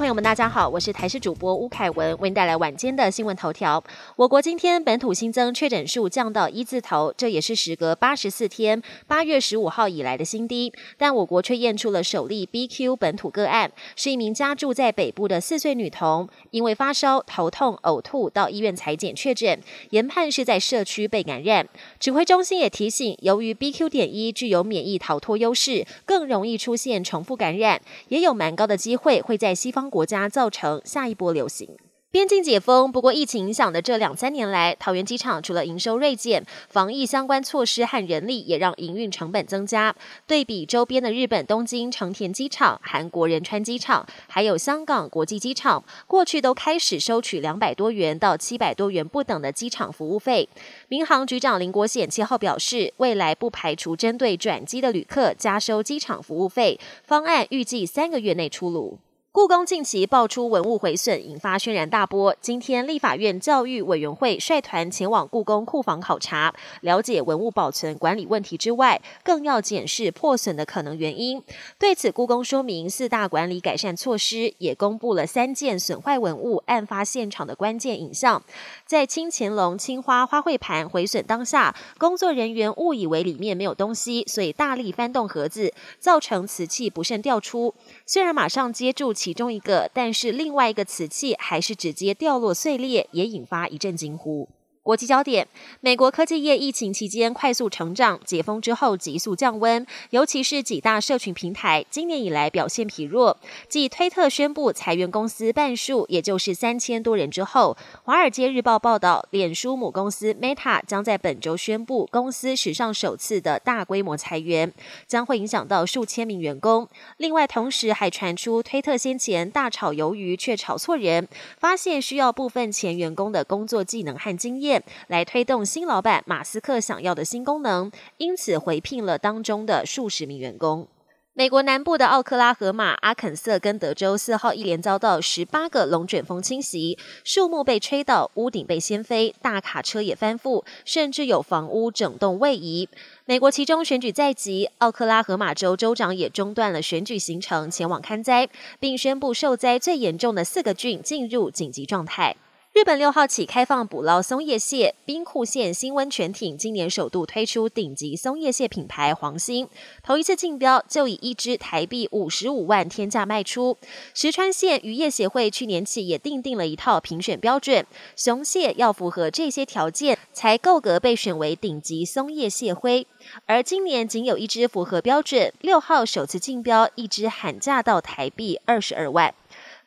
朋友们，大家好，我是台视主播吴凯文，为您带来晚间的新闻头条。我国今天本土新增确诊数降到一字头，这也是时隔八十四天八月十五号以来的新低。但我国却验出了首例 BQ 本土个案，是一名家住在北部的四岁女童，因为发烧、头痛、呕吐到医院裁检确诊，研判是在社区被感染。指挥中心也提醒，由于 BQ. 点一具有免疫逃脱优势，更容易出现重复感染，也有蛮高的机会会在西方。国家造成下一波流行。边境解封，不过疫情影响的这两三年来，桃园机场除了营收锐减，防疫相关措施和人力也让营运成本增加。对比周边的日本东京成田机场、韩国仁川机场，还有香港国际机场，过去都开始收取两百多元到七百多元不等的机场服务费。民航局长林国显七号表示，未来不排除针对转机的旅客加收机场服务费，方案预计三个月内出炉。故宫近期爆出文物毁损，引发轩然大波。今天，立法院教育委员会率团前往故宫库房考察，了解文物保存管理问题之外，更要检视破损的可能原因。对此，故宫说明四大管理改善措施，也公布了三件损坏文物案发现场的关键影像。在清乾隆青花花卉盘毁损当下，工作人员误以为里面没有东西，所以大力翻动盒子，造成瓷器不慎掉出。虽然马上接住。其中一个，但是另外一个瓷器还是直接掉落碎裂，也引发一阵惊呼。国际焦点：美国科技业疫情期间快速成长，解封之后急速降温，尤其是几大社群平台今年以来表现疲弱。继推特宣布裁员公司半数，也就是三千多人之后，《华尔街日报》报道，脸书母公司 Meta 将在本周宣布公司史上首次的大规模裁员，将会影响到数千名员工。另外，同时还传出推特先前大炒鱿鱼，却炒错人，发现需要部分前员工的工作技能和经验。来推动新老板马斯克想要的新功能，因此回聘了当中的数十名员工。美国南部的奥克拉荷马、阿肯色跟德州四号一连遭到十八个龙卷风侵袭，树木被吹倒，屋顶被掀飞，大卡车也翻覆，甚至有房屋整栋位移。美国其中选举在即，奥克拉荷马州州长也中断了选举行程，前往看灾，并宣布受灾最严重的四个郡进入紧急状态。日本六号起开放捕捞松叶蟹，兵库县新温泉町今年首度推出顶级松叶蟹品牌黄鑫，头一次竞标就以一只台币五十五万天价卖出。石川县渔业协会去年起也订定了一套评选标准，雄蟹要符合这些条件才够格被选为顶级松叶蟹灰，而今年仅有一只符合标准，六号首次竞标，一只喊价到台币二十二万。